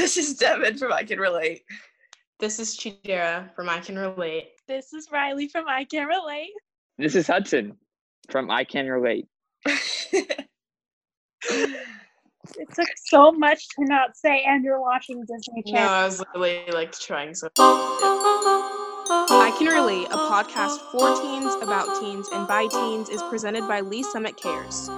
This is Devynn from I Can Relate. This is Chidera from I Can Relate. This is Rylee from I Can Relate. This is Hudson from I Can Relate. It took so much to not say, and you're watching Disney No, Channel. I was literally like trying so. I Can Relate, a podcast for teens, about teens, and by teens, is presented by Lee Summit Cares.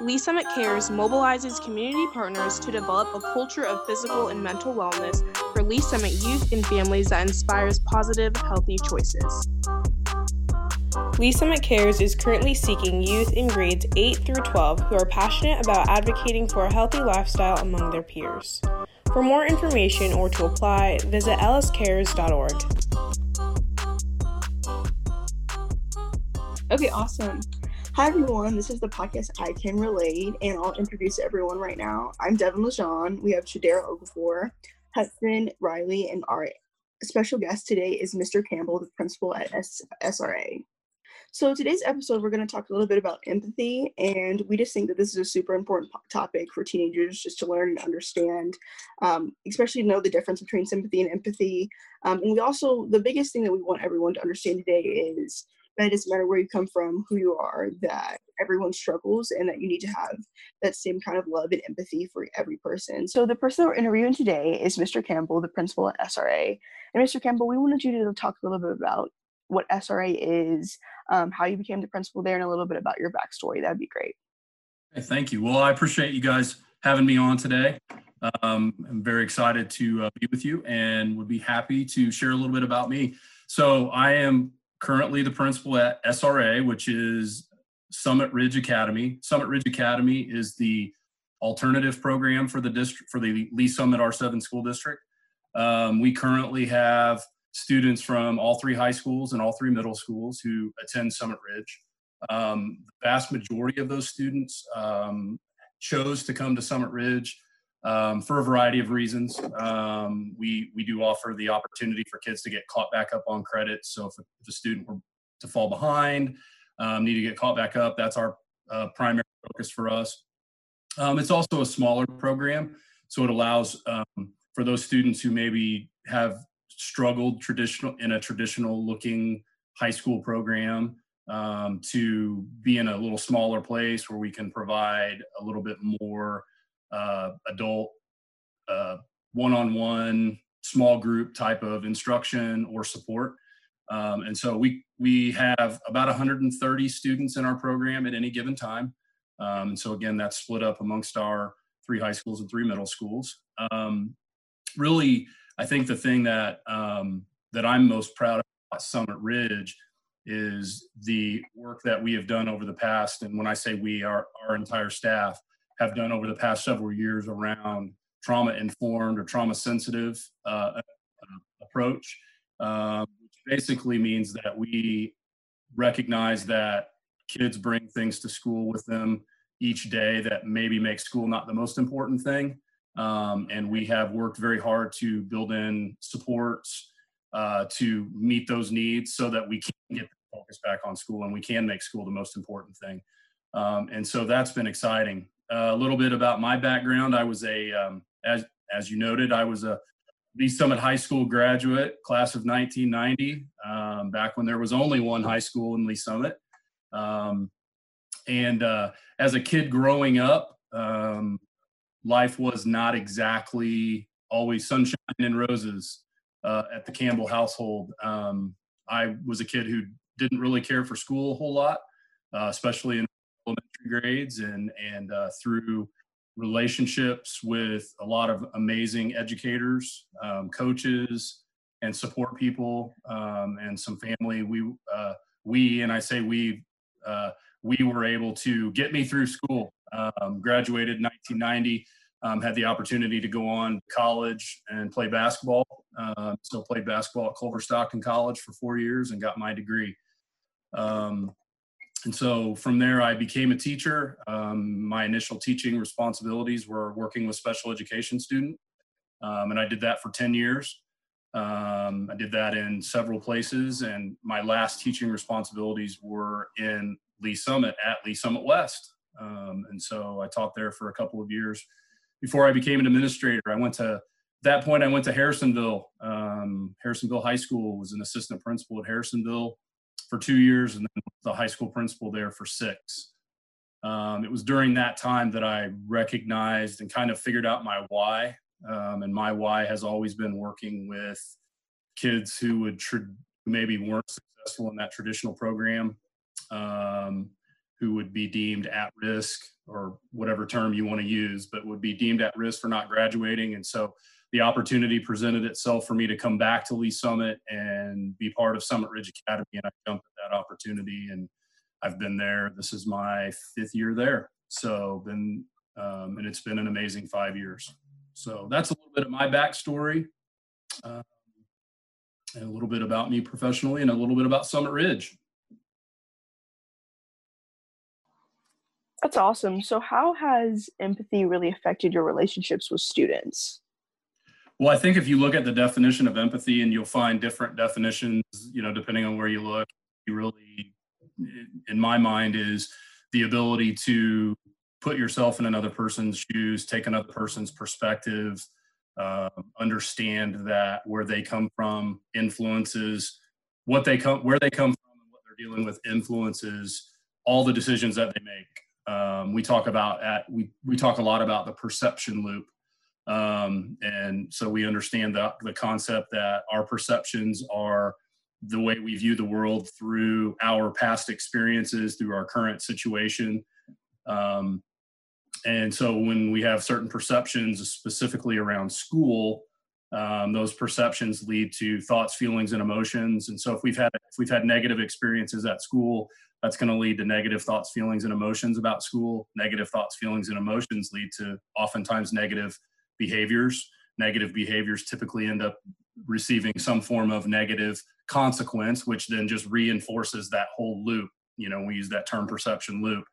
Lee Summit Cares mobilizes community partners to develop a culture of physical and mental wellness for Lee Summit youth and families that inspires positive, healthy choices. Lee Summit Cares is currently seeking youth in grades 8 through 12 who are passionate about advocating for a healthy lifestyle among their peers. For more information or to apply, visit lscares.org. Okay, awesome. Hi everyone, this is the podcast I Can Relate, and I'll introduce everyone right now. I'm Devynn Lejean. We have Chidera Okafor, Hudson, Rylee, and our special guest today is Mr. Campbell, the principal at SRA. So today's episode, we're going to talk a little bit about empathy, and we just think that this is a super important topic for teenagers just to learn and understand, um, especially know the difference between sympathy and empathy. Um, and we also, the biggest thing that we want everyone to understand today is that it doesn't matter where you come from, who you are, that everyone struggles and that you need to have that same kind of love and empathy for every person. So the person we're interviewing today is Mr. Campbell, the principal at SRA. And Mr. Campbell, we wanted you to talk a little bit about what SRA is, um, how you became the principal there, and a little bit about your backstory. That'd be great. Hey, thank you. Well, I appreciate you guys having me on today. Um, I'm very excited to uh, be with you and would be happy to share a little bit about me. So, I am currently the principal at SRA, which is Summit Ridge Academy. Summit Ridge Academy is the alternative program for the district for the Lee Summit R7 school district. Um, we currently have students from all three high schools and all three middle schools who attend Summit Ridge. Um, the vast majority of those students um, chose to come to Summit Ridge um, for a variety of reasons. Um, we we do offer the opportunity for kids to get caught back up on credit. So if a, if a student were to fall behind, um, need to get caught back up, that's our uh, primary focus for us. Um, it's also a smaller program, so it allows um, for those students who maybe have struggled traditional in a traditional looking high school program um, to be in a little smaller place where we can provide a little bit more uh, adult uh, one-on-one small group type of instruction or support. Um, and so we we have about 130 students in our program at any given time. Um, and so again that's split up amongst our three high schools and three middle schools. Um, really i think the thing that um, that i'm most proud of at summit ridge is the work that we have done over the past. And when i say we our, our entire staff have done over the past several years around trauma informed or trauma sensitive uh, approach um, which basically means that we recognize that kids bring things to school with them each day that maybe make school not the most important thing um, and we have worked very hard to build in supports uh, to meet those needs so that we can get the focus back on school and we can make school the most important thing. Um, and so that's been exciting. A little bit about my background. I was a, um, as, as you noted, I was a Lee Summit High School graduate, class of 1990, um, back when there was only one high school in Lee Summit. Um, and uh, as a kid growing up, um, life was not exactly always sunshine and roses uh, at the Campbell household. Um, I was a kid who didn't really care for school a whole lot, uh, especially in elementary grades, and and uh, through relationships with a lot of amazing educators, um, coaches, and support people, um, and some family. We uh, we and I say we uh, we were able to get me through school. Um, graduated in 1990 um, had the opportunity to go on to college and play basketball. Um, so played basketball at Culver Stockton College for four years and got my degree. Um, and so from there, I became a teacher. Um, my initial teaching responsibilities were working with special education students, um, and I did that for 10 years. Um, I did that in several places, and my last teaching responsibilities were in Lee Summit at Lee Summit West. Um, and so I taught there for a couple of years before I became an administrator. I went to that point, I went to Harrisonville. Um, Harrisonville High School was an assistant principal at Harrisonville for two years, and then the high school principal there for six. Um, it was during that time that I recognized and kind of figured out my why. Um, and my why has always been working with kids who would maybe weren't successful in that traditional program, um, who would be deemed at risk or whatever term you want to use, but would be deemed at risk for not graduating. And so the opportunity presented itself for me to come back to Lee Summit and be part of Summit Ridge Academy. And I jumped at that opportunity and I've been there. This is my fifth year there. So been, um, and it's been an amazing five years. So that's a little bit of my backstory. Um, and a little bit about me professionally and a little bit about Summit Ridge. That's awesome. So, how has empathy really affected your relationships with students? Well, I think if you look at the definition of empathy, and you'll find different definitions, you know, depending on where you look, you really, in my mind, is the ability to put yourself in another person's shoes, take another person's perspective, uh, understand that where they come from influences what they come, where they come from, and what they're dealing with influences all the decisions that they make. Um, we talk about at we we talk a lot about the perception loop um, and so we understand the, the concept that our perceptions are the way we view the world through our past experiences, through our current situation. Um, and so when we have certain perceptions, specifically around school, um, those perceptions lead to thoughts, feelings, and emotions. And so if we've had if we've had negative experiences at school, that's going to lead to negative thoughts, feelings, and emotions about school. Negative thoughts, feelings, and emotions lead to oftentimes negative behaviors. Negative behaviors typically end up receiving some form of negative consequence, which then just reinforces that whole loop. You know, we use that term perception loop.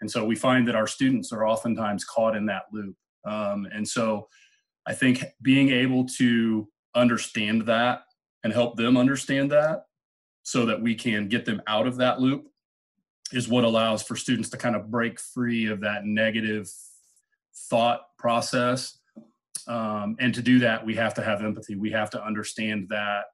And so we find that our students are oftentimes caught in that loop. Um, and so I think being able to understand that and help them understand that so that we can get them out of that loop is what allows for students to kind of break free of that negative thought process um, and to do that, we have to have empathy. We have to understand that,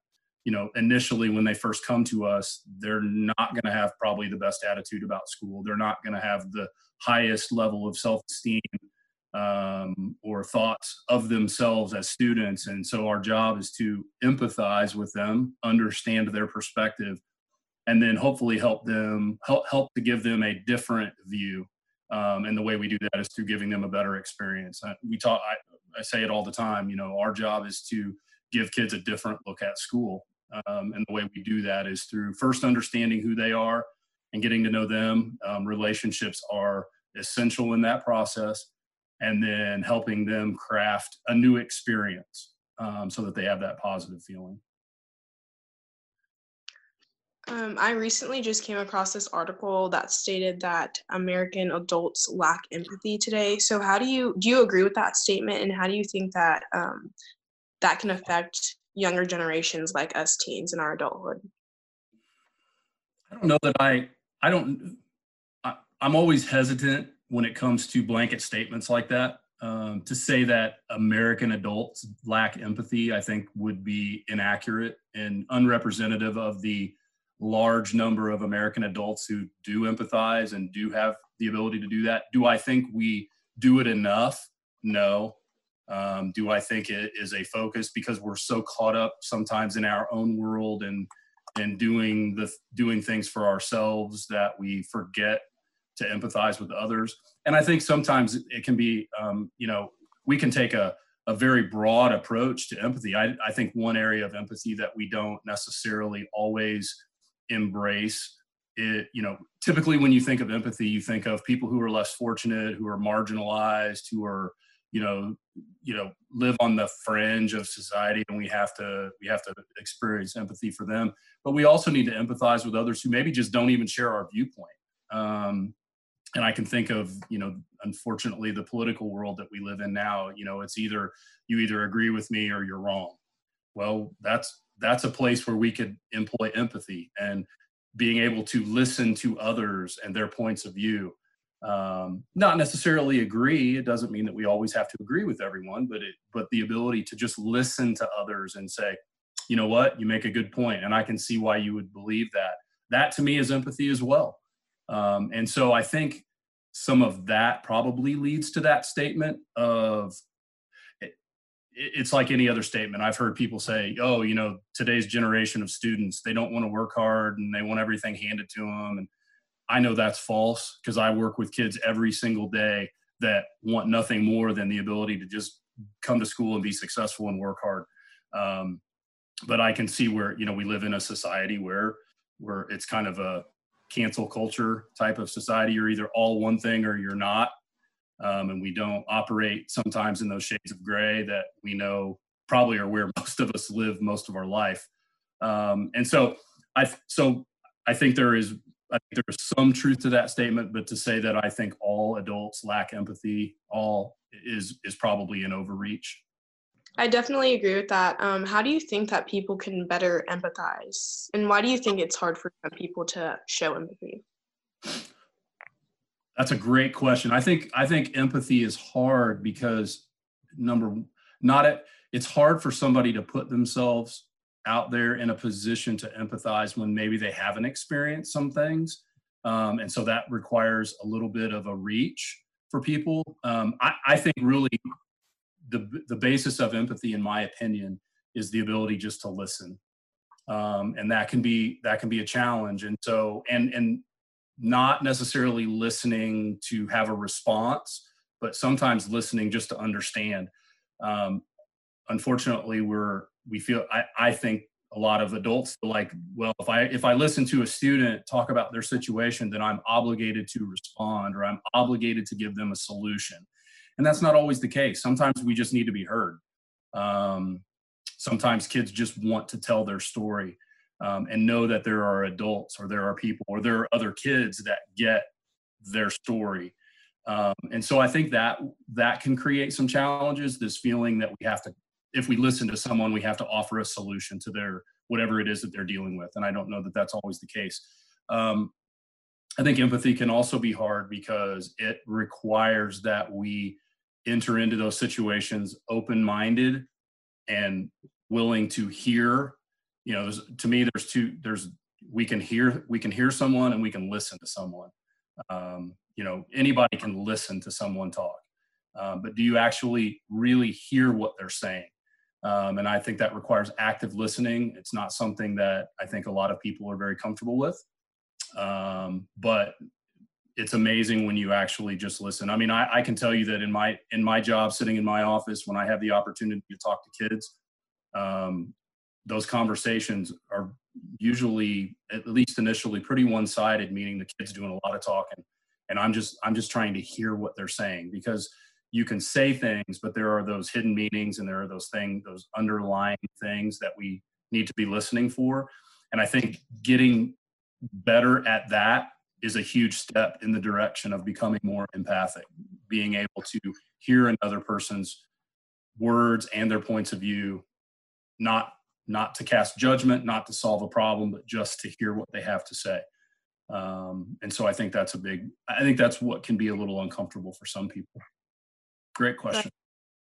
you know, initially when they first come to us, they're not going to have probably the best attitude about school. They're not going to have the highest level of self esteem um, or thoughts of themselves as students. And so our job is to empathize with them, understand their perspective, and then hopefully help them help help to give them a different view. Um, and the way we do that is through giving them a better experience. Uh, we talk. I, I say it all the time. You know, our job is to give kids a different look at school, um, and the way we do that is through first understanding who they are and getting to know them. Um, relationships are essential in that process, and then helping them craft a new experience um, so that they have that positive feeling. Um, I recently just came across this article that stated that American adults lack empathy today. So, how do you do you agree with that statement, and how do you think that um, that can affect younger generations like us teens in our adulthood? I don't know that I I don't I, I'm always hesitant when it comes to blanket statements like that. Um, to say that American adults lack empathy, I think would be inaccurate and unrepresentative of the large number of American adults who do empathize and do have the ability to do that. Do I think we do it enough? No. Um, do I think it is a focus because we're so caught up sometimes in our own world and and doing the doing things for ourselves that we forget to empathize with others. And I think sometimes it can be, um, you know, we can take a a very broad approach to empathy. I, I think one area of empathy that we don't necessarily always embrace it you know typically when you think of empathy you think of people who are less fortunate who are marginalized who are you know you know live on the fringe of society and we have to we have to experience empathy for them. But we also need to empathize with others who maybe just don't even share our viewpoint. Um, and i can think of you know unfortunately the political world that we live in now. You know it's either you either agree with me or you're wrong. Well that's that's a place where we could employ empathy and being able to listen to others and their points of view um, not necessarily agree. It doesn't mean that we always have to agree with everyone, but it, but the ability to just listen to others and say, you know what, you make a good point, and I can see why you would believe that. That to me is empathy as well. Um, and so I think some of that probably leads to that statement of it's like any other statement. I've heard people say, oh, you know, today's generation of students, they don't want to work hard and they want everything handed to them. And I know that's false because I work with kids every single day that want nothing more than the ability to just come to school and be successful and work hard. Um, but I can see where, you know, we live in a society where where it's kind of a cancel culture type of society. You're either all one thing or you're not. Um, and we don't operate sometimes in those shades of gray that we know probably are where most of us live most of our life. Um, and so I, so I think there is, I think there is some truth to that statement, but to say that I think all adults lack empathy, all is is probably an overreach. I definitely agree with that. Um, how do you think that people can better empathize? And why do you think it's hard for people to show empathy? That's a great question. I think I think empathy is hard because number not it it's hard for somebody to put themselves out there in a position to empathize when maybe they haven't experienced some things. Um, and so that requires a little bit of a reach for people. Um, I, I think really the the basis of empathy, in my opinion, is the ability just to listen, um, and that can be that can be a challenge. And so, and and not necessarily listening to have a response, but sometimes listening just to understand. Um, unfortunately, we're we feel I, I think a lot of adults like well if i if i listen to a student talk about their situation then i'm obligated to respond or i'm obligated to give them a solution. And that's not always the case. Sometimes we just need to be heard. Um, sometimes kids just want to tell their story um, and know that there are adults or there are people or there are other kids that get their story. Um, and so i think that that can create some challenges this feeling that we have to if we listen to someone we have to offer a solution to their whatever it is that they're dealing with. And i don't know that that's always the case. Um, i think empathy can also be hard because it requires that we enter into those situations open minded and willing to hear you know there's to me there's two there's we can hear we can hear someone and we can listen to someone. Um, you know anybody can listen to someone talk um, but do you actually really hear what they're saying? Um, and i think that requires active listening. It's not something that i think a lot of people are very comfortable with. Um, but it's amazing when you actually just listen. I mean, I, I, can tell you that in my in my job, sitting in my office, when I have the opportunity to talk to kids, um, those conversations are usually, at least initially, pretty one-sided. Meaning the kids doing a lot of talking, and I'm just I'm just trying to hear what they're saying because you can say things, but there are those hidden meanings and there are those things, those underlying things that we need to be listening for. And I think getting better at that is a huge step in the direction of becoming more empathic, being able to hear another person's words and their points of view, not not to cast judgment, not to solve a problem, but just to hear what they have to say. Um, and so I think that's a big. I think that's what can be a little uncomfortable for some people. Great question.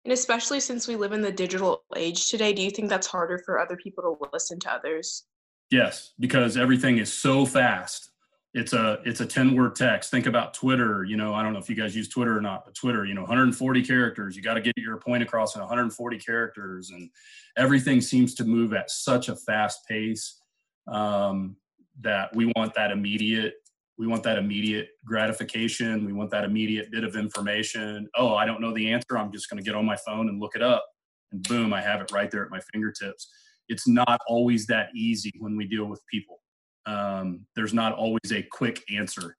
And especially since we live in the digital age today, do you think that's harder for other people to listen to others? Yes, because everything is so fast it's a it's a 10 word text. Think about twitter you know i don't know if you guys use twitter or not but twitter you know 140 characters you got to get your point across in 140 characters and everything seems to move at such a fast pace um, that we want that immediate we want that immediate gratification. We want that immediate bit of information. Oh i don't know the answer. I'm just going to get on my phone and look it up and boom i have it right there at my fingertips. It's not always that easy when we deal with people um, there's not always a quick answer.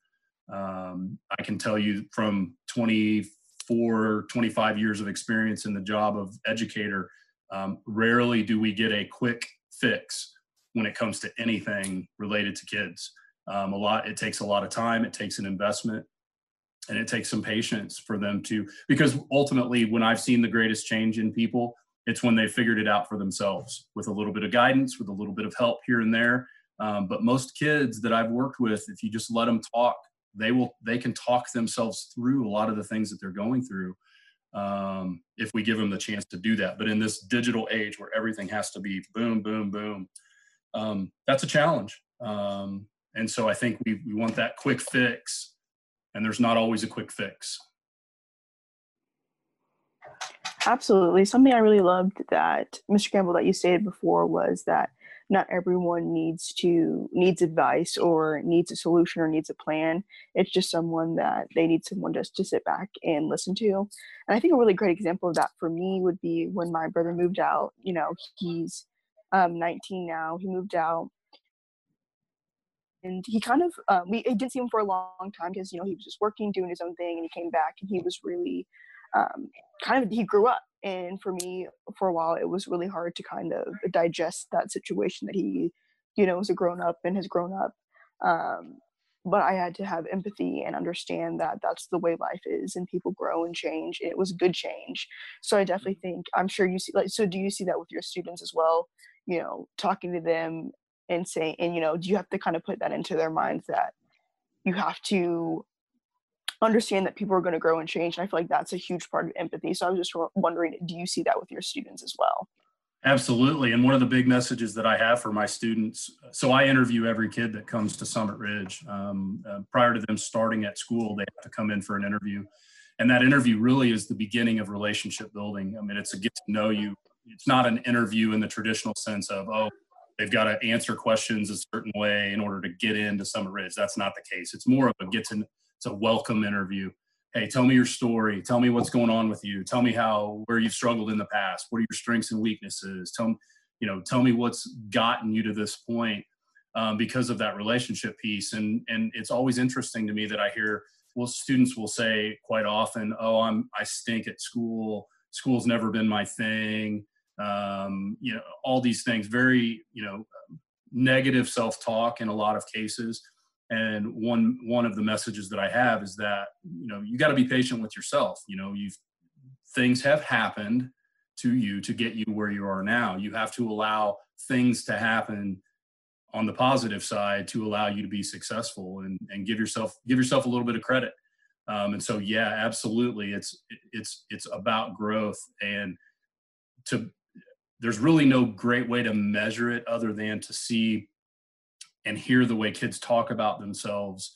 Um, I can tell you from 24, 25 years of experience in the job of educator, um, rarely do we get a quick fix when it comes to anything related to kids. Um, a lot, it takes a lot of time, it takes an investment, and it takes some patience for them to, because ultimately, when I've seen the greatest change in people, it's when they figured it out for themselves with a little bit of guidance, with a little bit of help here and there um, but most kids that I've worked with, if you just let them talk, they will they can talk themselves through a lot of the things that they're going through um, if we give them the chance to do that. But in this digital age where everything has to be boom, boom, boom, um, that's a challenge. Um, and so I think we, we want that quick fix, and there's not always a quick fix. Absolutely. Something I really loved that Mr. Campbell that you stated before was that not everyone needs to needs advice or needs a solution or needs a plan. It's just someone that they need someone just to sit back and listen to. And I think a really great example of that for me would be when my brother moved out. You know, he's um, 19 now. He moved out and he kind of uh, we didn't see him for a long time because you know he was just working doing his own thing and he came back and he was really um, kind of he grew up and for me for a while it was really hard to kind of digest that situation that he you know was a grown up and has grown up um, but i had to have empathy and understand that that's the way life is and people grow and change it was good change so i definitely mm-hmm. think i'm sure you see like so do you see that with your students as well you know talking to them and saying and you know do you have to kind of put that into their minds that you have to understand that people are going to grow and change. And I feel like that's a huge part of empathy. So I was just wondering, do you see that with your students as well? Absolutely. And one of the big messages that I have for my students so I interview every kid that comes to Summit Ridge. Um, uh, prior to them starting at school, they have to come in for an interview. And that interview really is the beginning of relationship building. I mean, it's a get to know you. It's not an interview in the traditional sense of, oh, they've got to answer questions a certain way in order to get into Summit Ridge. That's not the case. It's more of a get to it's a welcome interview. Hey, tell me your story. Tell me what's going on with you. Tell me how where you've struggled in the past. What are your strengths and weaknesses? Tell me, you know, tell me what's gotten you to this point um, because of that relationship piece. And and it's always interesting to me that I hear well, students will say quite often, "Oh, I'm I stink at school. School's never been my thing." Um, you know, all these things. Very you know negative self-talk in a lot of cases and one one of the messages that i have is that you know you got to be patient with yourself you know you've things have happened to you to get you where you are now. You have to allow things to happen on the positive side to allow you to be successful and, and give yourself give yourself a little bit of credit. Um, and so yeah absolutely it's it's it's about growth and to there's really no great way to measure it other than to see and hear the way kids talk about themselves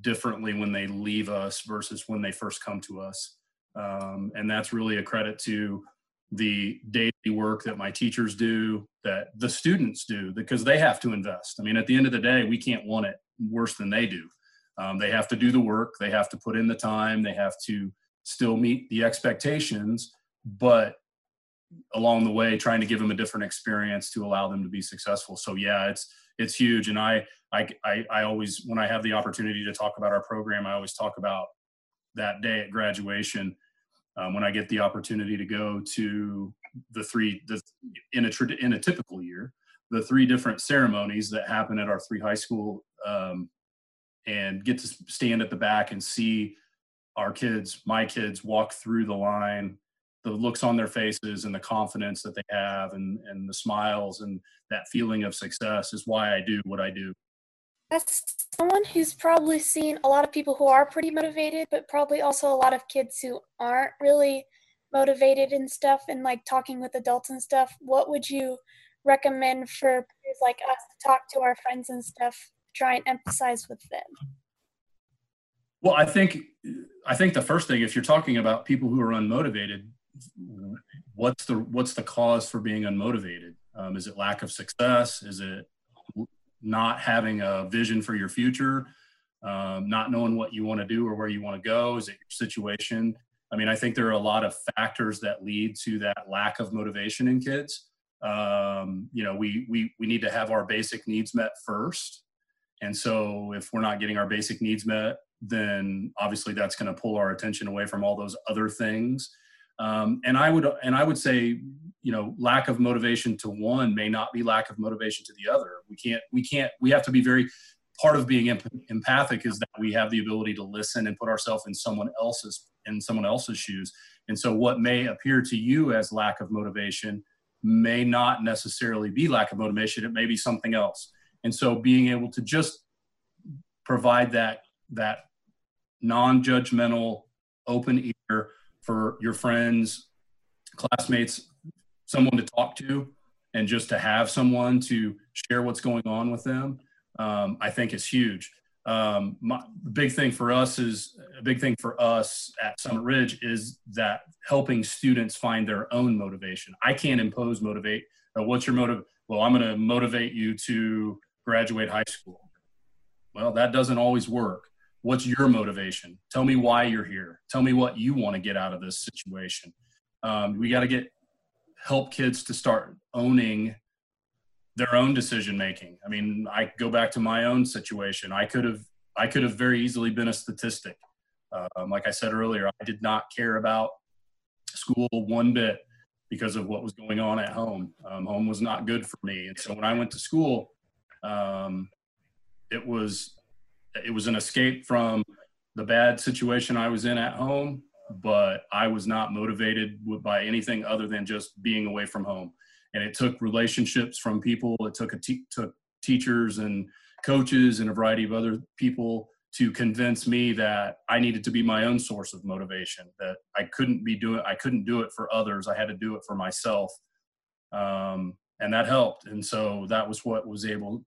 differently when they leave us versus when they first come to us. Um, and that's really a credit to the daily work that my teachers do, that the students do, because they have to invest. I mean, at the end of the day, we can't want it worse than they do. Um, they have to do the work, they have to put in the time, they have to still meet the expectations, but along the way, trying to give them a different experience to allow them to be successful. So, yeah, it's it's huge. And I, I, I, I always, when I have the opportunity to talk about our program, I always talk about that day at graduation. Um, when I get the opportunity to go to the three, the, in a in a typical year, the three different ceremonies that happen at our three high school, um, and get to stand at the back and see our kids, my kids, walk through the line the looks on their faces and the confidence that they have and, and the smiles and that feeling of success is why I do what I do. As someone who's probably seen a lot of people who are pretty motivated, but probably also a lot of kids who aren't really motivated and stuff, and like talking with adults and stuff, what would you recommend for peers like us to talk to our friends and stuff, try and emphasize with them? Well, I think I think the first thing, if you're talking about people who are unmotivated, what's the what's the cause for being unmotivated? Um, is it lack of success? Is it not having a vision for your future? Um, not knowing what you want to do or where you want to go? Is it your situation? I mean, I think there are a lot of factors that lead to that lack of motivation in kids. Um, you know, we we we need to have our basic needs met first, and so if we're not getting our basic needs met, then obviously that's going to pull our attention away from all those other things um, and I would and I would say, you know, lack of motivation to one may not be lack of motivation to the other. We can't we can't we have to be very part of being empathic is that we have the ability to listen and put ourselves in someone else's in someone else's shoes. And so what may appear to you as lack of motivation may not necessarily be lack of motivation. It may be something else. And so being able to just provide that that non-judgmental, open ear for your friends, classmates, someone to talk to, and just to have someone to share what's going on with them, um, I think is huge. Um, my the big thing for us is a big thing for us at Summit Ridge is that helping students find their own motivation. I can't impose motivate. Uh, what's your motive? Well, I'm going to motivate you to graduate high school. Well, that doesn't always work. What's your motivation? Tell me why you're here. Tell me what you want to get out of this situation. Um, we got to get help kids to start owning their own decision making. I mean, I go back to my own situation. I could have I could have very easily been a statistic. Um, like I said earlier, I did not care about school one bit because of what was going on at home. Um, home was not good for me, and so when I went to school, um, it was it was an escape from the bad situation I was in at home. But I was not motivated by anything other than just being away from home and it took relationships from people. It took took teachers and coaches and a variety of other people to convince me that I needed to be my own source of motivation. That I couldn't be doing I couldn't do it for others. I had to do it for myself, um, and that helped. And so that was what was able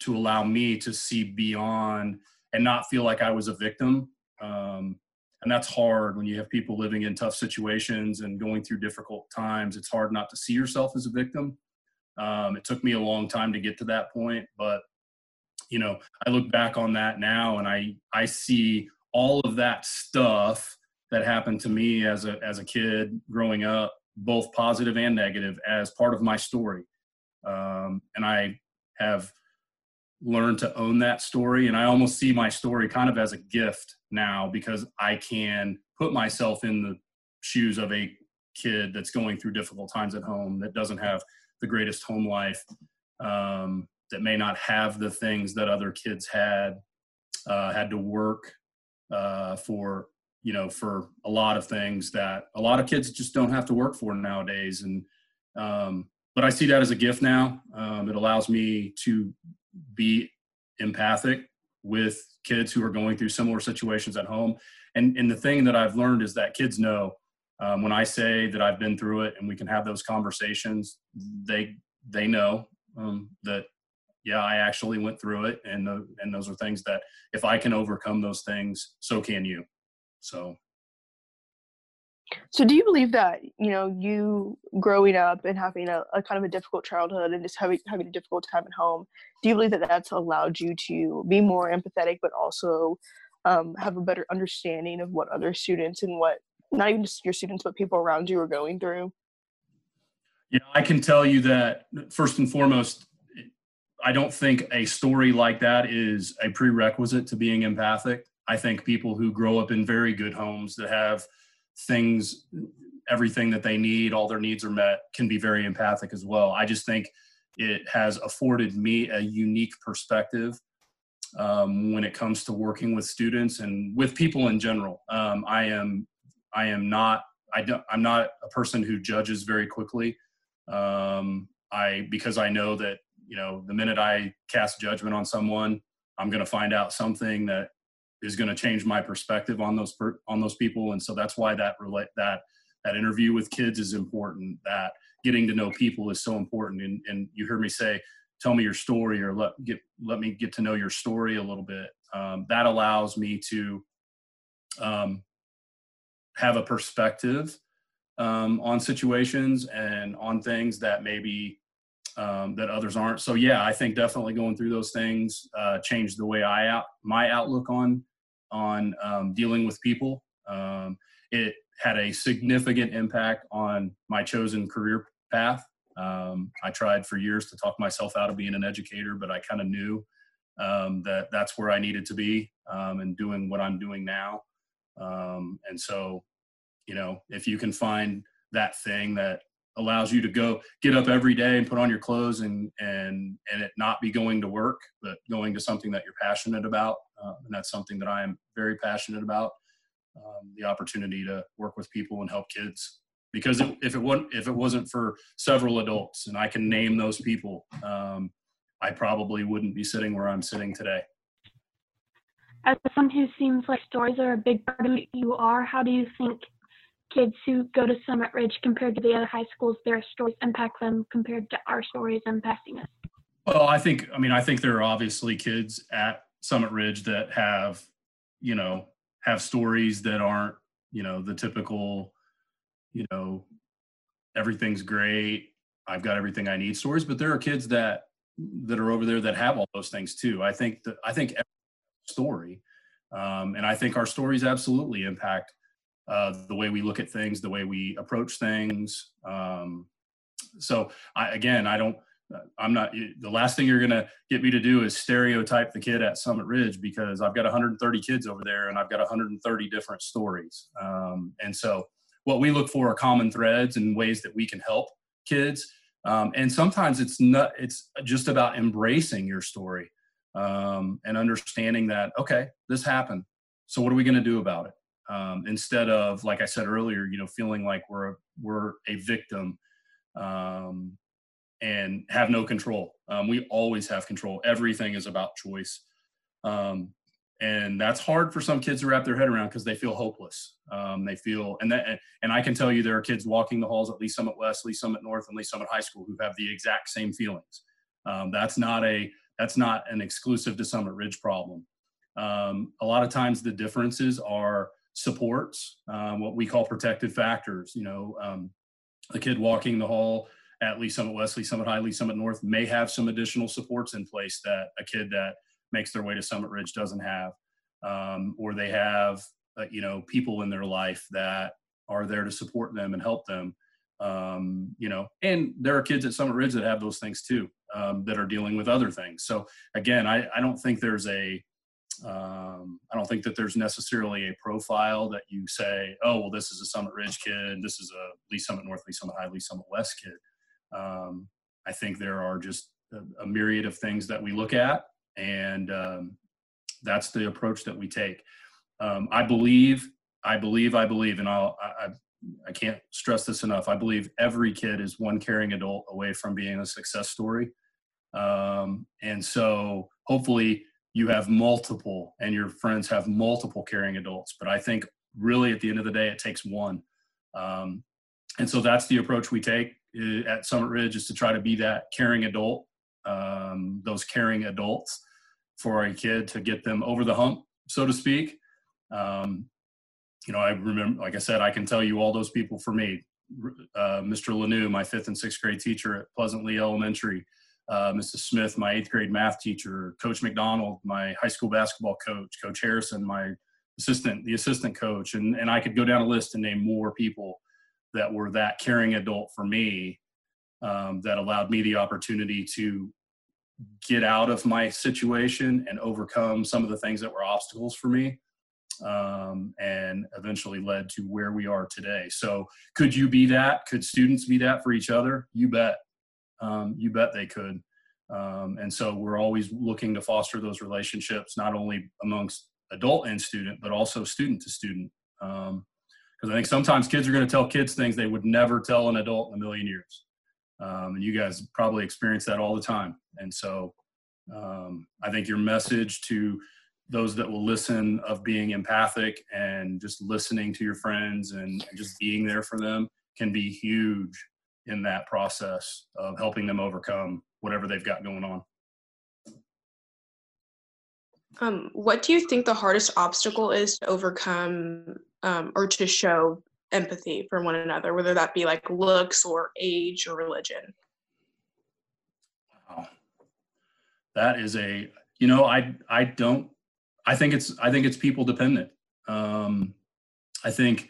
to allow me to see beyond and not feel like I was a victim. Um, and that's hard when you have people living in tough situations and going through difficult times. It's hard not to see yourself as a victim. Um, it took me a long time to get to that point but you know i look back on that now and i i see all of that stuff that happened to me as a as a kid growing up both positive and negative as part of my story. Um, and i have learned to own that story. And i almost see my story kind of as a gift now because i can put myself in the shoes of a kid that's going through difficult times at home that doesn't have the greatest home life um, that may not have the things that other kids had uh, had to work uh, for you know for a lot of things that a lot of kids just don't have to work for nowadays. And um, but i see that as a gift now. Um, it allows me to be empathic with kids who are going through similar situations at home. And, and the thing that I've learned is that kids know um, when I say that I've been through it and we can have those conversations, they, they know um, that, yeah, I actually went through it. And, the, and those are things that if I can overcome those things, so can you. So so do you believe that, you know, you growing up and having a, a, kind of a difficult childhood and just having having a difficult time at home, do you believe that that's allowed you to be more empathetic, but also um, have a better understanding of what other students and what not even just your students, but people around you are going through? Yeah, I can tell you that first and foremost, I don't think a story like that is a prerequisite to being empathic. I think people who grow up in very good homes that have things everything that they need all their needs are met can be very empathic as well. I just think it has afforded me a unique perspective um, when it comes to working with students and with people in general. Um, i am i am not i don't i'm not a person who judges very quickly. Um, i because i know that you know the minute i cast judgment on someone i'm going to find out something that is going to change my perspective on those per, on those people. And so that's why that relate that that interview with kids is important that getting to know people is so important. And, and you hear me say tell me your story or let get let me get to know your story a little bit. Um, that allows me to um, have a perspective um, on situations and on things that maybe um, that others aren't. So yeah, I think definitely going through those things uh, changed the way I out my outlook on on um, dealing with people. Um, it had a significant impact on my chosen career path. Um, I tried for years to talk myself out of being an educator, but I kind of knew um, that that's where I needed to be um, and doing what I'm doing now. And so, you know, if you can find that thing that allows you to go get up every day and put on your clothes and and and it not be going to work but going to something that you're passionate about. Uh, and that's something that i am very passionate about um, the opportunity to work with people and help kids. Because it, if it wasn't if it wasn't for several adults and i can name those people um, i probably wouldn't be sitting where i'm sitting today. As someone who seems like stories are a big part of who you are, how do you think kids who go to Summit Ridge compared to the other high schools, their stories impact them compared to our stories impacting us? Well, I think, I mean, I think there are obviously kids at Summit Ridge that have, you know, have stories that aren't, you know, the typical, you know, everything's great. I've got everything I need stories, but there are kids that that are over there that have all those things too. I think that I think every story, um, and I think our stories absolutely impact uh, the way we look at things, the way we approach things. Um, so I, again, I don't. I'm not. The last thing you're going to get me to do is stereotype the kid at Summit Ridge because I've got 130 kids over there and I've got 130 different stories. Um, and so, what we look for are common threads and ways that we can help kids. Um, and sometimes it's not. It's just about embracing your story um, and understanding that okay, this happened. So what are we going to do about it? Um, instead of, like I said earlier, you know, feeling like we're a, we're a victim um, and have no control. Um, we always have control. Everything is about choice. Um, and that's hard for some kids to wrap their head around because they feel hopeless. Um, they feel, and that, and I can tell you there are kids walking the halls at Lee Summit West, Lee Summit North, and Lee Summit High School who have the exact same feelings. Um, that's not a, that's not an exclusive to Summit Ridge problem. A lot of times the differences are supports, um, what we call protective factors. You know, um, a kid walking the hall at Lee Summit West, Lee Summit High, Lee Summit North may have some additional supports in place that a kid that makes their way to Summit Ridge doesn't have, um, or they have, uh, you know, people in their life that are there to support them and help them. Um, you know, and there are kids at Summit Ridge that have those things too, um, that are dealing with other things. So again, I, I don't think there's a, um, I don't think that there's necessarily a profile that you say, oh, well, this is a Summit Ridge kid, this is a Lee Summit North, Lee Summit High, Lee Summit West kid. Um, I think there are just a, a, myriad of things that we look at, and um, that's the approach that we take. Um, I believe, I believe, I believe, and I'll, I, I can't stress this enough. I believe every kid is one caring adult away from being a success story. Um, and so hopefully you have multiple and your friends have multiple caring adults. But I think really at the end of the day, it takes one. Um, and so that's the approach we take uh, at Summit Ridge is to try to be that caring adult, um, those caring adults for a kid to get them over the hump, so to speak. Um, you know, I remember, like I said, I can tell you all those people for me. Uh, Mr. Lanou, my fifth and sixth grade teacher at Pleasant Lea Elementary, uh, Mrs. Smith, my eighth grade math teacher, Coach McDonald, my high school basketball coach, Coach Harrison, my assistant, the assistant coach, and and I could go down a list and name more people that were that caring adult for me um, that allowed me the opportunity to get out of my situation and overcome some of the things that were obstacles for me um, and eventually led to where we are today. So could you be that? Could students be that for each other? You bet um, you bet they could. Um, and so we're always looking to foster those relationships, not only amongst adult and student, but also student to student. Because um, I think sometimes kids are going to tell kids things they would never tell an adult in a million years. Um, and you guys probably experience that all the time. And so um, I think your message to those that will listen of being empathic and just listening to your friends and, and just being there for them can be huge in that process of helping them overcome whatever they've got going on. Um, what do you think the hardest obstacle is to overcome um, or to show empathy for one another, whether that be like looks or age or religion? Wow. That is a, you know, I, I don't, I think it's, I think it's people dependent. Um, I think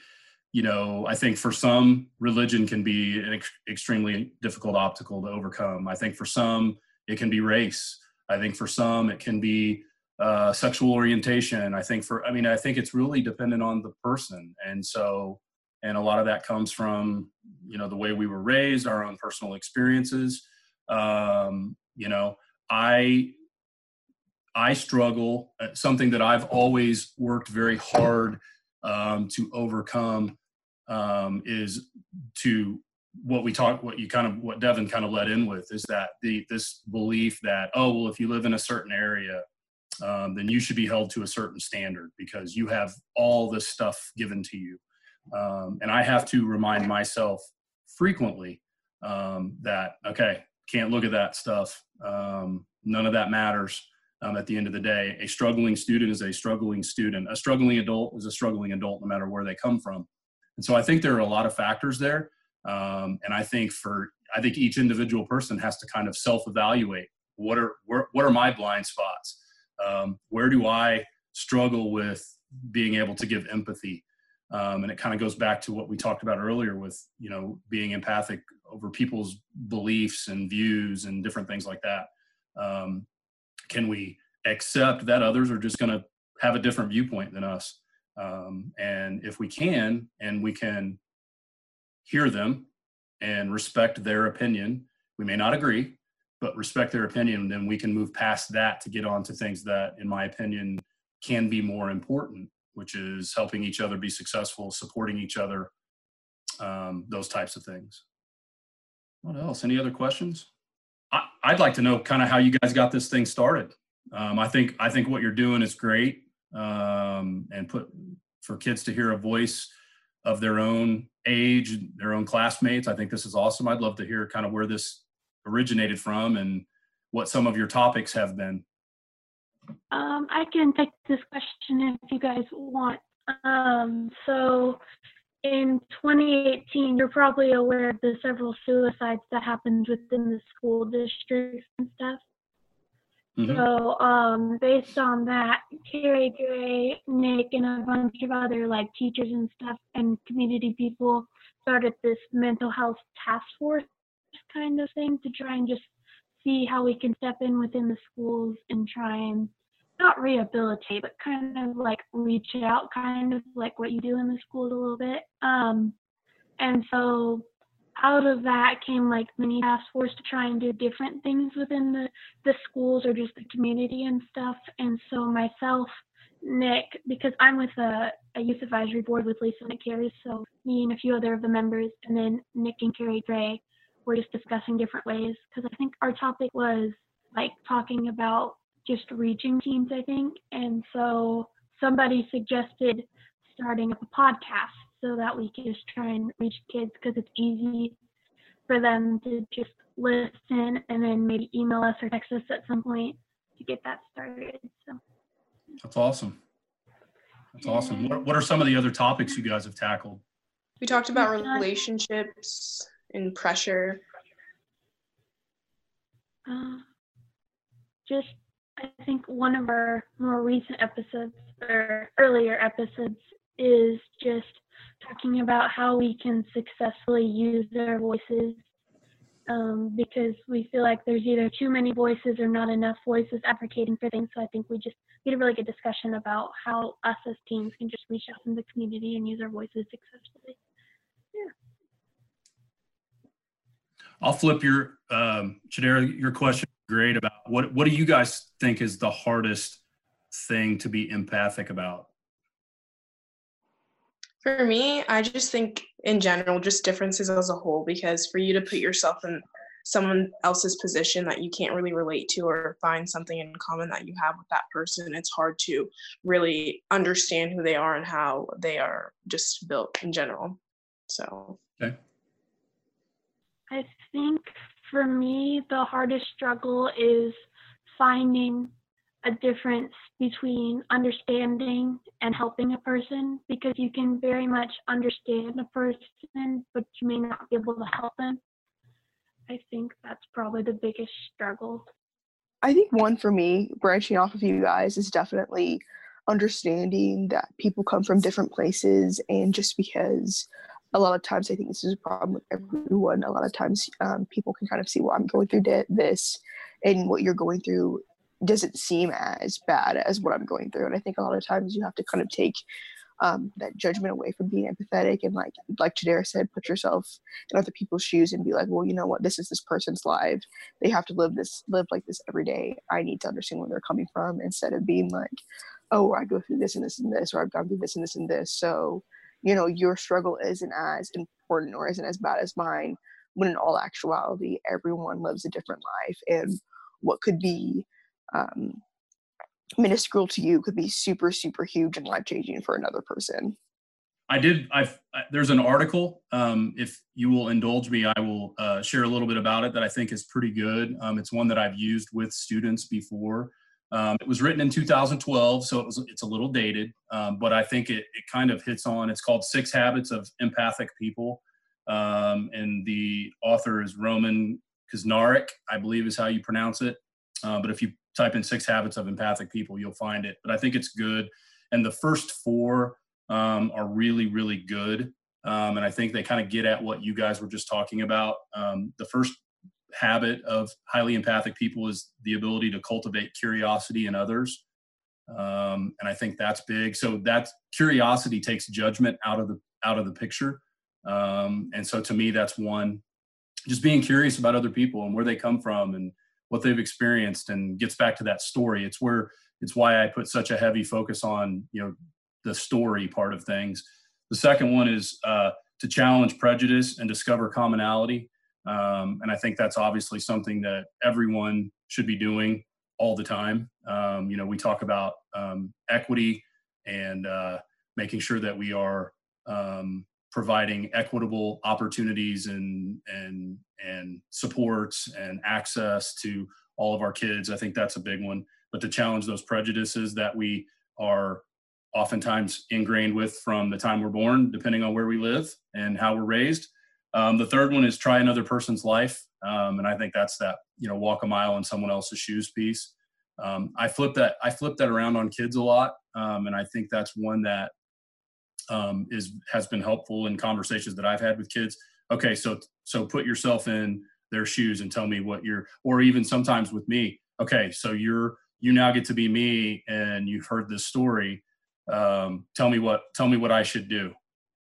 you know, I think for some, religion can be an ex- extremely difficult obstacle to overcome. I think for some, it can be race. I think for some, it can be uh, sexual orientation. I think for, I mean, I think it's really dependent on the person. And so, and a lot of that comes from, you know, the way we were raised, our own personal experiences. Um, you know, I, I struggle, uh, something that I've always worked very hard um, to overcome um, is to what we talk what you kind of what devynn kind of led in with is that the this belief that oh well if you live in a certain area um, then you should be held to a certain standard because you have all this stuff given to you. Um, and I have to remind myself frequently um, that, okay, can't look at that stuff. Um, none of that matters um, at the end of the day. A struggling student is a struggling student. A struggling adult is a struggling adult no matter where they come from. And so I think there are a lot of factors there. Um, and I think for I think each individual person has to kind of self-evaluate what are where, what are my blind spots? Um, where do i struggle with being able to give empathy? Um, and it kind of goes back to what we talked about earlier with you know being empathic over people's beliefs and views and different things like that. Um, can we accept that others are just going to have a different viewpoint than us um, and if we can and we can hear them and respect their opinion we may not agree but respect their opinion, then we can move past that to get on to things that, in my opinion, can be more important, which is helping each other be successful, supporting each other, um, those types of things. What else? Any other questions? I, would like to know kind of how you guys got this thing started. Um, I think I think what you're doing is great, um, and put for kids to hear a voice of their own age, their own classmates. I think this is awesome. I'd love to hear kind of where this originated from and what some of your topics have been. Um, I can take this question if you guys want. Um, so in 2018, you're probably aware of the several suicides that happened within the school districts and stuff. Mm-hmm. So, um, based on that, Carrie Gray, Nick, and a bunch of other like teachers and stuff and community people started this mental health task force kind of thing to try and just see how we can step in within the schools and try and not rehabilitate, but kind of like reach out, kind of like what you do in the schools a little bit. Um, and so out of that came like many task force to try and do different things within the, the schools or just the community and stuff. And so myself, Nick, because I'm with a, a youth advisory board with Lisa and Carrie, so me and a few other of the members, and then Nick and Carrie Gray, we're just discussing different ways because I think our topic was like talking about just reaching teens, I think. And so somebody suggested starting up a podcast so that we could just try and reach kids because it's easy for them to just listen and then maybe email us or text us at some point to get that started. So that's awesome. That's awesome. What, what are some of the other topics you guys have tackled? We talked about relationships and pressure? Uh, just, I think one of our more recent episodes or earlier episodes is just talking about how we can successfully use their voices um, because we feel like there's either too many voices or not enough voices advocating for things. So I think we just had a really good discussion about how us as teens can just reach out in the community and use our voices successfully. Yeah. I'll flip your um, Chidera, your question great about what what do you guys think is the hardest thing to be empathic about? For me, I just think in general, just differences as a whole, because for you to put yourself in someone else's position that you can't really relate to or find something in common that you have with that person, it's hard to really understand who they are and how they are just built in general. So, okay. I think for me, the hardest struggle is finding a difference between understanding and helping a person because you can very much understand a person, but you may not be able to help them. I think that's probably the biggest struggle. I think one for me, branching off of you guys, is definitely understanding that people come from different places and just because a lot of times I think this is a problem with everyone. A lot of times um, people can kind of see, well, I'm going through this, and what you're going through doesn't seem as bad as what I'm going through. And I think a lot of times you have to kind of take um, that judgment away from being empathetic and like like Chidera said, put yourself in other people's shoes and be like, well, you know what, this is this person's life. They have to live this live like this every day. I need to understand where they're coming from instead of being like, oh, I go through this and this and this, or I've gone through this and this and this. So you know your struggle isn't as important or isn't as bad as mine when in all actuality everyone lives a different life and what could be um, minuscule to you could be super super huge and life changing for another person I did. I've I, there's an article. Um, if you will indulge me, I will uh, share a little bit about it that I think is pretty good. Um, it's one that I've used with students before. Um, it was written in 2012, so it was it's a little dated, um, but I think it it kind of hits on. It's called Six Habits of Empathic People, um, and the author is Roman Krznaric, I believe is how you pronounce it. Uh, but if you type in Six Habits of Empathic People, you'll find it. But I think it's good. And the first four um, are really, really good. Um, and I think they kind of get at what you guys were just talking about. Um, the first habit of highly empathic people is the ability to cultivate curiosity in others. Um, and I think that's big. So that curiosity takes judgment out of the out of the picture. Um, and so to me, that's one. Just being curious about other people and where they come from and what they've experienced, and gets back to that story. It's where it's why I put such a heavy focus on you know the story part of things. The second one is uh, to challenge prejudice and discover commonality. Um, and I think that's obviously something that everyone should be doing all the time. Um, you know, we talk about um, equity and uh, making sure that we are um, providing equitable opportunities and and and supports and access to all of our kids. I think that's a big one. But to challenge those prejudices that we are oftentimes ingrained with from the time we're born, depending on where we live and how we're raised. Um, the third one is try another person's life, um, and I think that's that you know walk a mile in someone else's shoes piece. Um, I flip that I flip that around on kids a lot, um, and I think that's one that um, is has been helpful in conversations that I've had with kids. Okay, so so put yourself in their shoes and tell me what you're, or even sometimes with me. Okay, so you're you now get to be me, and you've heard this story um, tell me what tell me what I should do.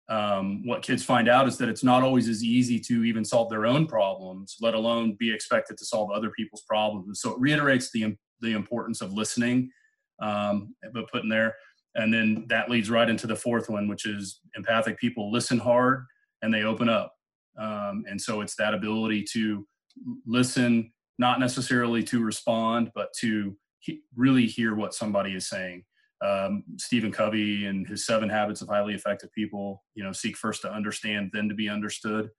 Um, what kids find out is that it's not always as easy to even solve their own problems, let alone be expected to solve other people's problems. So it reiterates the the importance of listening, um, but putting there, and then that leads right into the fourth one, which is empathic people listen hard and they open up. Um, and so it's that ability to listen, not necessarily to respond, but to he- really hear what somebody is saying um, Stephen Covey and his seven habits of highly effective people, you know, seek first to understand, then to be understood,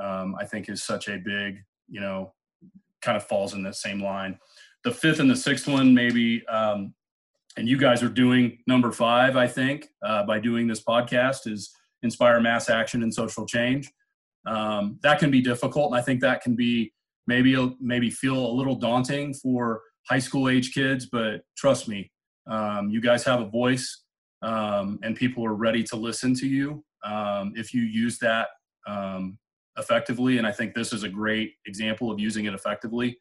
um, I think is such a big, you know, kind of falls in that same line. The fifth and the sixth one, maybe, um, and you guys are doing number five, I think, uh, by doing this podcast, is inspire mass action and social change. Um, that can be difficult, and I think that can be maybe maybe feel a little daunting for high school age kids. But trust me, um, you guys have a voice, um, and people are ready to listen to you um, if you use that um, effectively. And I think this is a great example of using it effectively.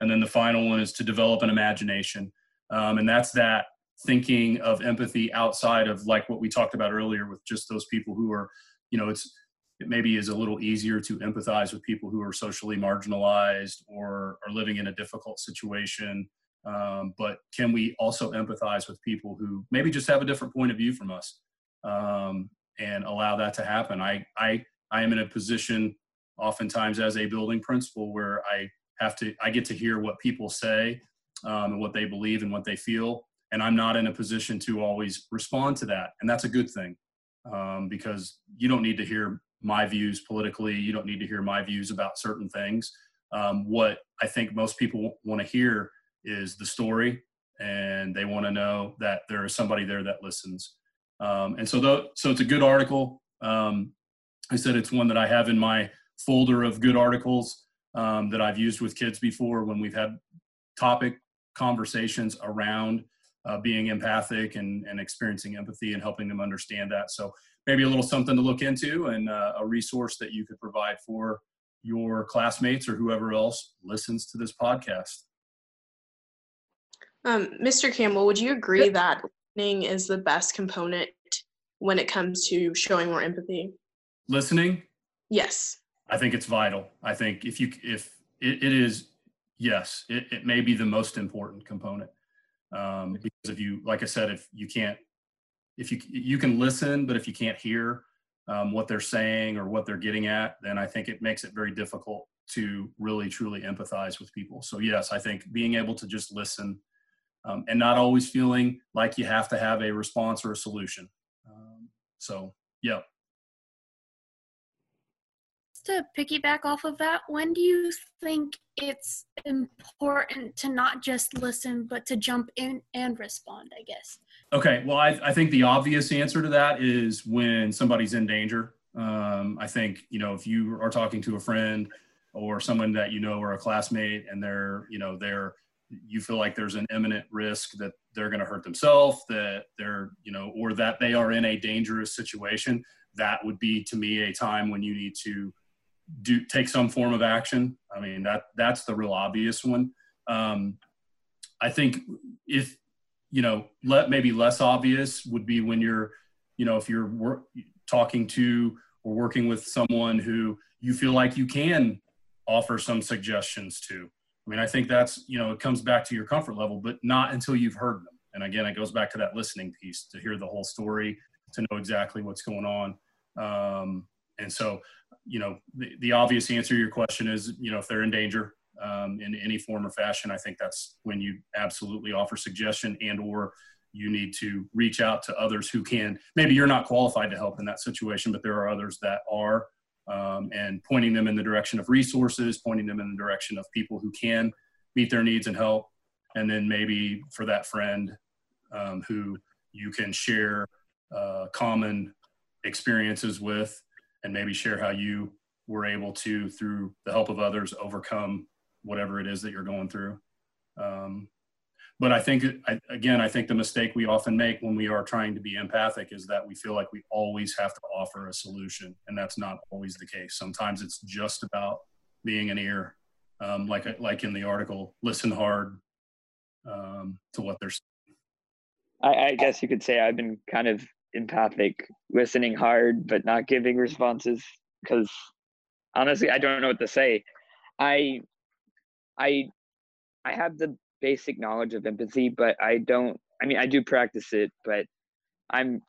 And then the final one is to develop an imagination, um, and that's that thinking of empathy outside of like what we talked about earlier with just those people who are, you know, it's it maybe is a little easier to empathize with people who are socially marginalized or are living in a difficult situation um, but can we also empathize with people who maybe just have a different point of view from us um, and allow that to happen? I, I, I am in a position oftentimes as a building principal where I have to, I get to hear what people say um, and what they believe and what they feel. And I'm not in a position to always respond to that. And that's a good thing um, because you don't need to hear my views politically. You don't need to hear my views about certain things. Um, what I think most people want to hear is the story and they want to know that there is somebody there that listens. Um, and so, the, so it's a good article. Um, I said it's one that I have in my folder of good articles um, that I've used with kids before when we've had topic conversations around uh, being empathic and, and experiencing empathy and helping them understand that. So maybe a little something to look into and uh, a resource that you could provide for your classmates or whoever else listens to this podcast. Um, Mr. Campbell, would you agree that listening is the best component when it comes to showing more empathy? Listening? Yes. I think it's vital. I think if you if it, it is yes, it, it may be the most important component. Um, because if you like I said, if you can't if you you can listen, but if you can't hear um, what they're saying or what they're getting at, then I think it makes it very difficult to really truly empathize with people. So yes, I think being able to just listen um, and not always feeling like you have to have a response or a solution. Um, so, yeah. To piggyback off of that, when do you think it's important to not just listen, but to jump in and respond, I guess? Okay, well, I, I think the obvious answer to that is when somebody's in danger. Um, I think, you know, if you are talking to a friend or someone that you know or a classmate and they're, you know, they're, you feel like there's an imminent risk that they're going to hurt themselves, that they're, you know, or that they are in a dangerous situation, that would be to me a time when you need to do take some form of action. I mean that that's the real obvious one. Um, I think if you know let maybe less obvious would be when you're you know if you're wor- talking to or working with someone who you feel like you can offer some suggestions to. I mean I think that's you know it comes back to your comfort level, but not until you've heard them. And again, it goes back to that listening piece to hear the whole story, to know exactly what's going on. Um, and so you know, the, the obvious answer to your question is, you know, if they're in danger um, in any form or fashion, I think that's when you absolutely offer suggestion and or you need to reach out to others who can. Maybe you're not qualified to help in that situation, but there are others that are, um, and pointing them in the direction of resources, pointing them in the direction of people who can meet their needs and help, and then maybe for that friend um, who you can share uh, common experiences with and maybe share how you were able to, through the help of others, overcome whatever it is that you're going through. Um, but I think, I, again, I think the mistake we often make when we are trying to be empathic is that we feel like we always have to offer a solution, and that's not always the case. Sometimes it's just about being an ear, um, like like in the article, listen hard um, to what they're saying. I, I guess you could say I've been kind of empathic, listening hard but not giving responses because honestly I don't know what to say. I I I have the basic knowledge of empathy, but I don't I mean I do practice it, but I'm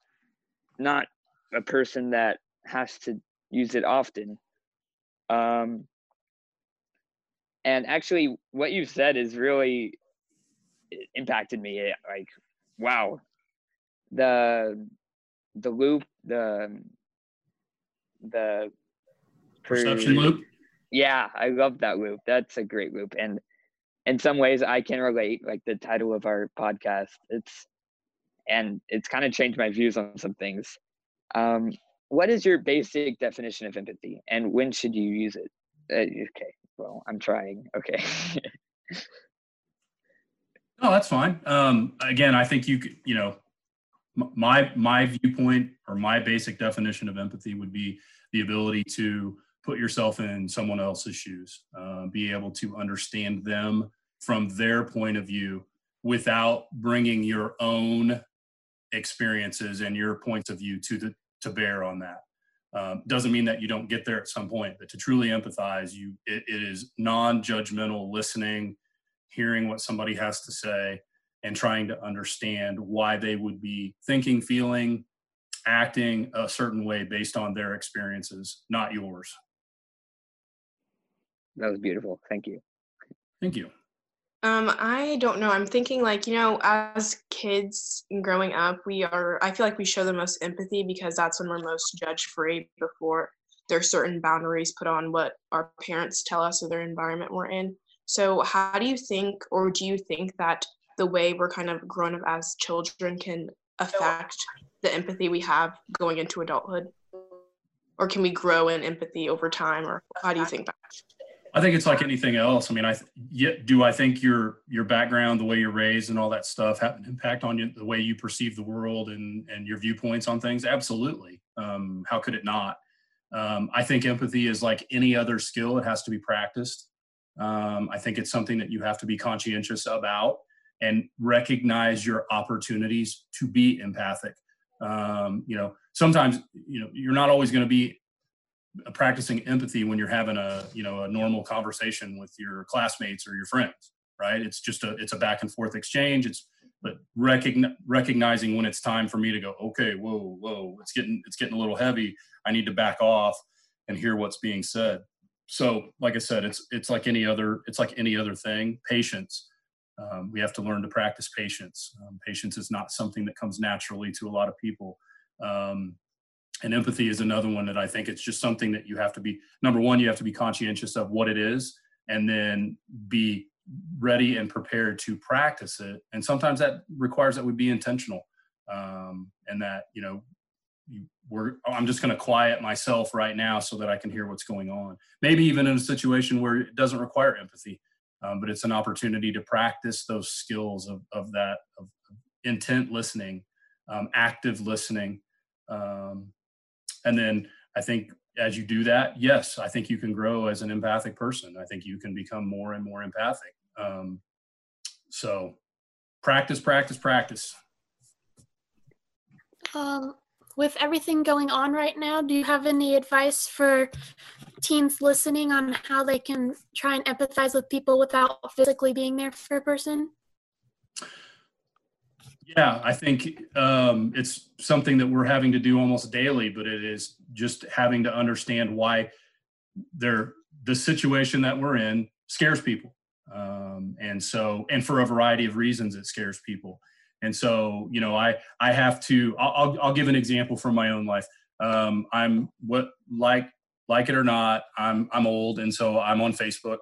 not a person that has to use it often. Um and actually what you said is really impacted me like wow the the loop, the the perception loop. Yeah, I love that loop. That's a great loop, and in some ways, I can relate. Like the title of our podcast, it's and it's kind of changed my views on some things. Um, what is your basic definition of empathy, and when should you use it? Uh, okay, well, I'm trying. Okay. no, that's fine. Um, again, I think you could, you know, my my viewpoint or my basic definition of empathy would be the ability to put yourself in someone else's shoes uh, be able to understand them from their point of view without bringing your own experiences and your points of view to the to bear on that. Um, doesn't mean that you don't get there at some point but to truly empathize you it, it is non-judgmental listening hearing what somebody has to say and trying to understand why they would be thinking, feeling, acting a certain way based on their experiences, not yours. That was beautiful. Thank you. Thank you. Um, I don't know. I'm thinking like, you know, as kids growing up, we are I feel like we show the most empathy because that's when we're most judge free before there's certain boundaries put on what our parents tell us or their environment we're in. So how do you think or do you think that the way we're kind of grown up as children can affect the empathy we have going into adulthood? Or can we grow in empathy over time? Or how do you think that? I think it's like anything else. I mean, I th- do I think your your background, the way you're raised, and all that stuff have an impact on you, the way you perceive the world and and your viewpoints on things. Absolutely. Um, how could it not? Um, I think empathy is like any other skill; it has to be practiced. Um, I think it's something that you have to be conscientious about and recognize your opportunities to be empathic. Um, you know, sometimes you know you're not always going to be practicing empathy when you're having a you know a normal conversation with your classmates or your friends, right? It's just a it's a back and forth exchange. It's but recogn- recognizing when it's time for me to go, okay, whoa, whoa, it's getting it's getting a little heavy. I need to back off and hear what's being said. So, like I said, it's it's like any other it's like any other thing. Patience Um, we have to learn to practice patience. Um, patience is not something that comes naturally to a lot of people. Um, and empathy is another one that I think it's just something that you have to be, number one, you have to be conscientious of what it is and then be ready and prepared to practice it. And sometimes that requires that we be intentional um, and that, you know, we're, I'm just going to quiet myself right now so that I can hear what's going on. Maybe even in a situation where it doesn't require empathy, um, but it's an opportunity to practice those skills of, of that, of intent listening, um, active listening. Um, and then I think as you do that, yes, I think you can grow as an empathic person. I think you can become more and more empathic. Um, so practice, practice, practice. Um, with everything going on right now, do you have any advice for teens listening on how they can try and empathize with people without physically being there for a person? Yeah, I think um, it's something that we're having to do almost daily, but it is just having to understand why they're the situation that we're in scares people. Um, and so, and for a variety of reasons, it scares people. And so, you know, I I have to. I'll I'll give an example from my own life. Um, I'm what like like it or not, I'm I'm old, and so I'm on Facebook.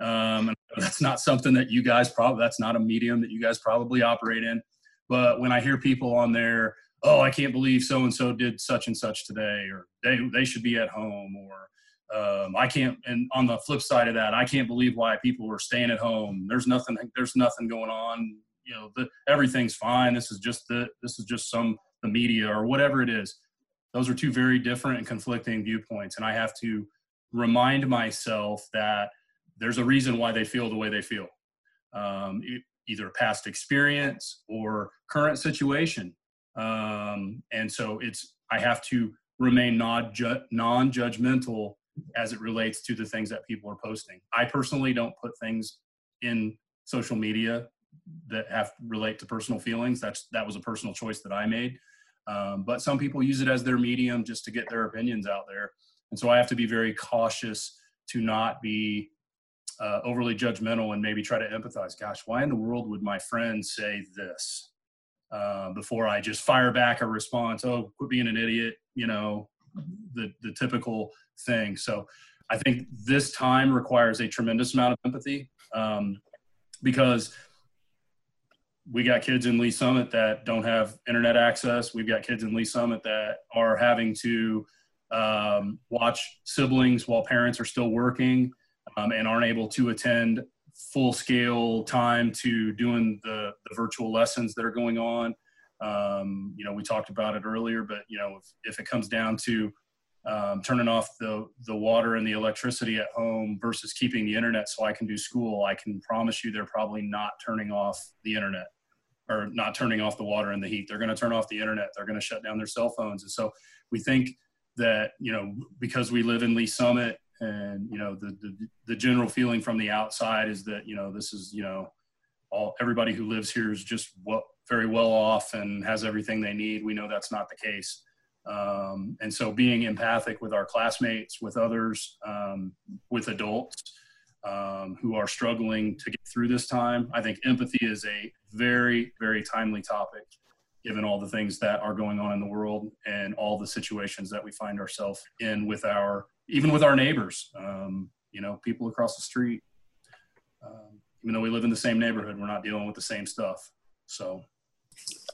Um, that's not something that you guys probably that's not a medium that you guys probably operate in. But when I hear people on there, oh, I can't believe so and so did such and such today, or they they should be at home, or um, I can't. And on the flip side of that, I can't believe why people are staying at home. There's nothing. There's nothing going on. You know, the, everything's fine. This is just the. This is just some the media or whatever it is. Those are two very different and conflicting viewpoints, and I have to remind myself that there's a reason why they feel the way they feel. Um, either past experience or current situation. Um, and so it's I have to remain non-judgmental as it relates to the things that people are posting. I personally don't put things in social media that have relate to personal feelings. That's that was a personal choice that I made. Um, but some people use it as their medium just to get their opinions out there, and so I have to be very cautious to not be uh, overly judgmental and maybe try to empathize. Gosh, why in the world would my friend say this? Uh, before I just fire back a response, oh, quit being an idiot, you know, the, the typical thing. So I think this time requires a tremendous amount of empathy um, because we got kids in Lee's Summit that don't have internet access. We've got kids in Lee's Summit that are having to um, watch siblings while parents are still working um, and aren't able to attend full scale time to doing the, the virtual lessons that are going on. Um, you know, we talked about it earlier, but you know, if, if it comes down to um, turning off the, the water and the electricity at home versus keeping the internet so I can do school, I can promise you they're probably not turning off the internet or not turning off the water and the heat. They're going to turn off the internet. They're going to shut down their cell phones. And so we think that, you know, because we live in Lee's Summit and you know the, the the general feeling from the outside is that you know this is you know all everybody who lives here is just what very well off and has everything they need we know that's not the case um, and so being empathic with our classmates with others um, with adults um, who are struggling to get through this time i think empathy is a very very timely topic given all the things that are going on in the world and all the situations that we find ourselves in with our even with our neighbors, um, you know, people across the street. Um, even though we live in the same neighborhood, we're not dealing with the same stuff. So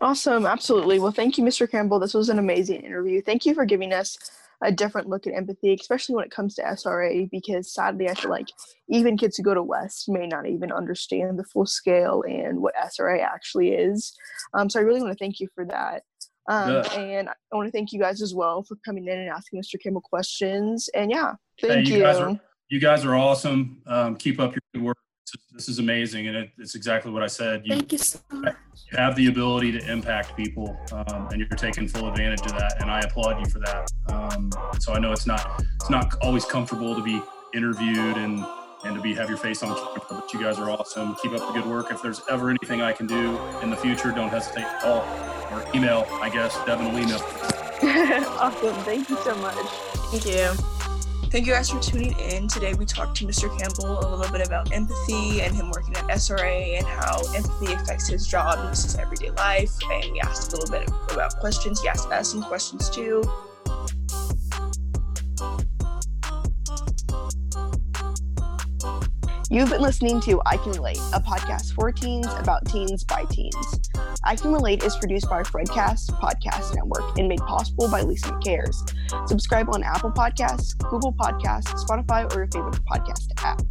awesome. Absolutely. Well, thank you, Mr. Campbell. This was an amazing interview. Thank you for giving us a different look at empathy, especially when it comes to SRA, because sadly, I feel like even kids who go to West may not even understand the full scale and what SRA actually is. Um, so I really want to thank you for that. Um, yeah. And I want to thank you guys as well for coming in and asking Mr. Campbell questions. And yeah, thank hey, you. You guys are, you guys are awesome. Um, keep up your good work. This is amazing, and it, it's exactly what I said. You, thank you so much. You have the ability to impact people, um, and you're taking full advantage of that. And I applaud you for that. Um, so I know it's not it's not always comfortable to be interviewed and and to be have your face on camera. But you guys are awesome. Keep up the good work. If there's ever anything I can do in the future, don't hesitate to call or email. I guess Devynn will email. awesome. Thank you so much. Thank you. Thank you guys for tuning in. Today we talked to Mr. Campbell a little bit about empathy and him working at SRA and how empathy affects his job and his everyday life. And we asked a little bit about questions. He asked us some questions too. You've been listening to I Can Relate, a podcast for teens about teens by teens. I Can Relate is produced by Fredcast Podcast Network and made possible by Lisa Cares. Subscribe on Apple Podcasts, Google Podcasts, Spotify, or your favorite podcast app.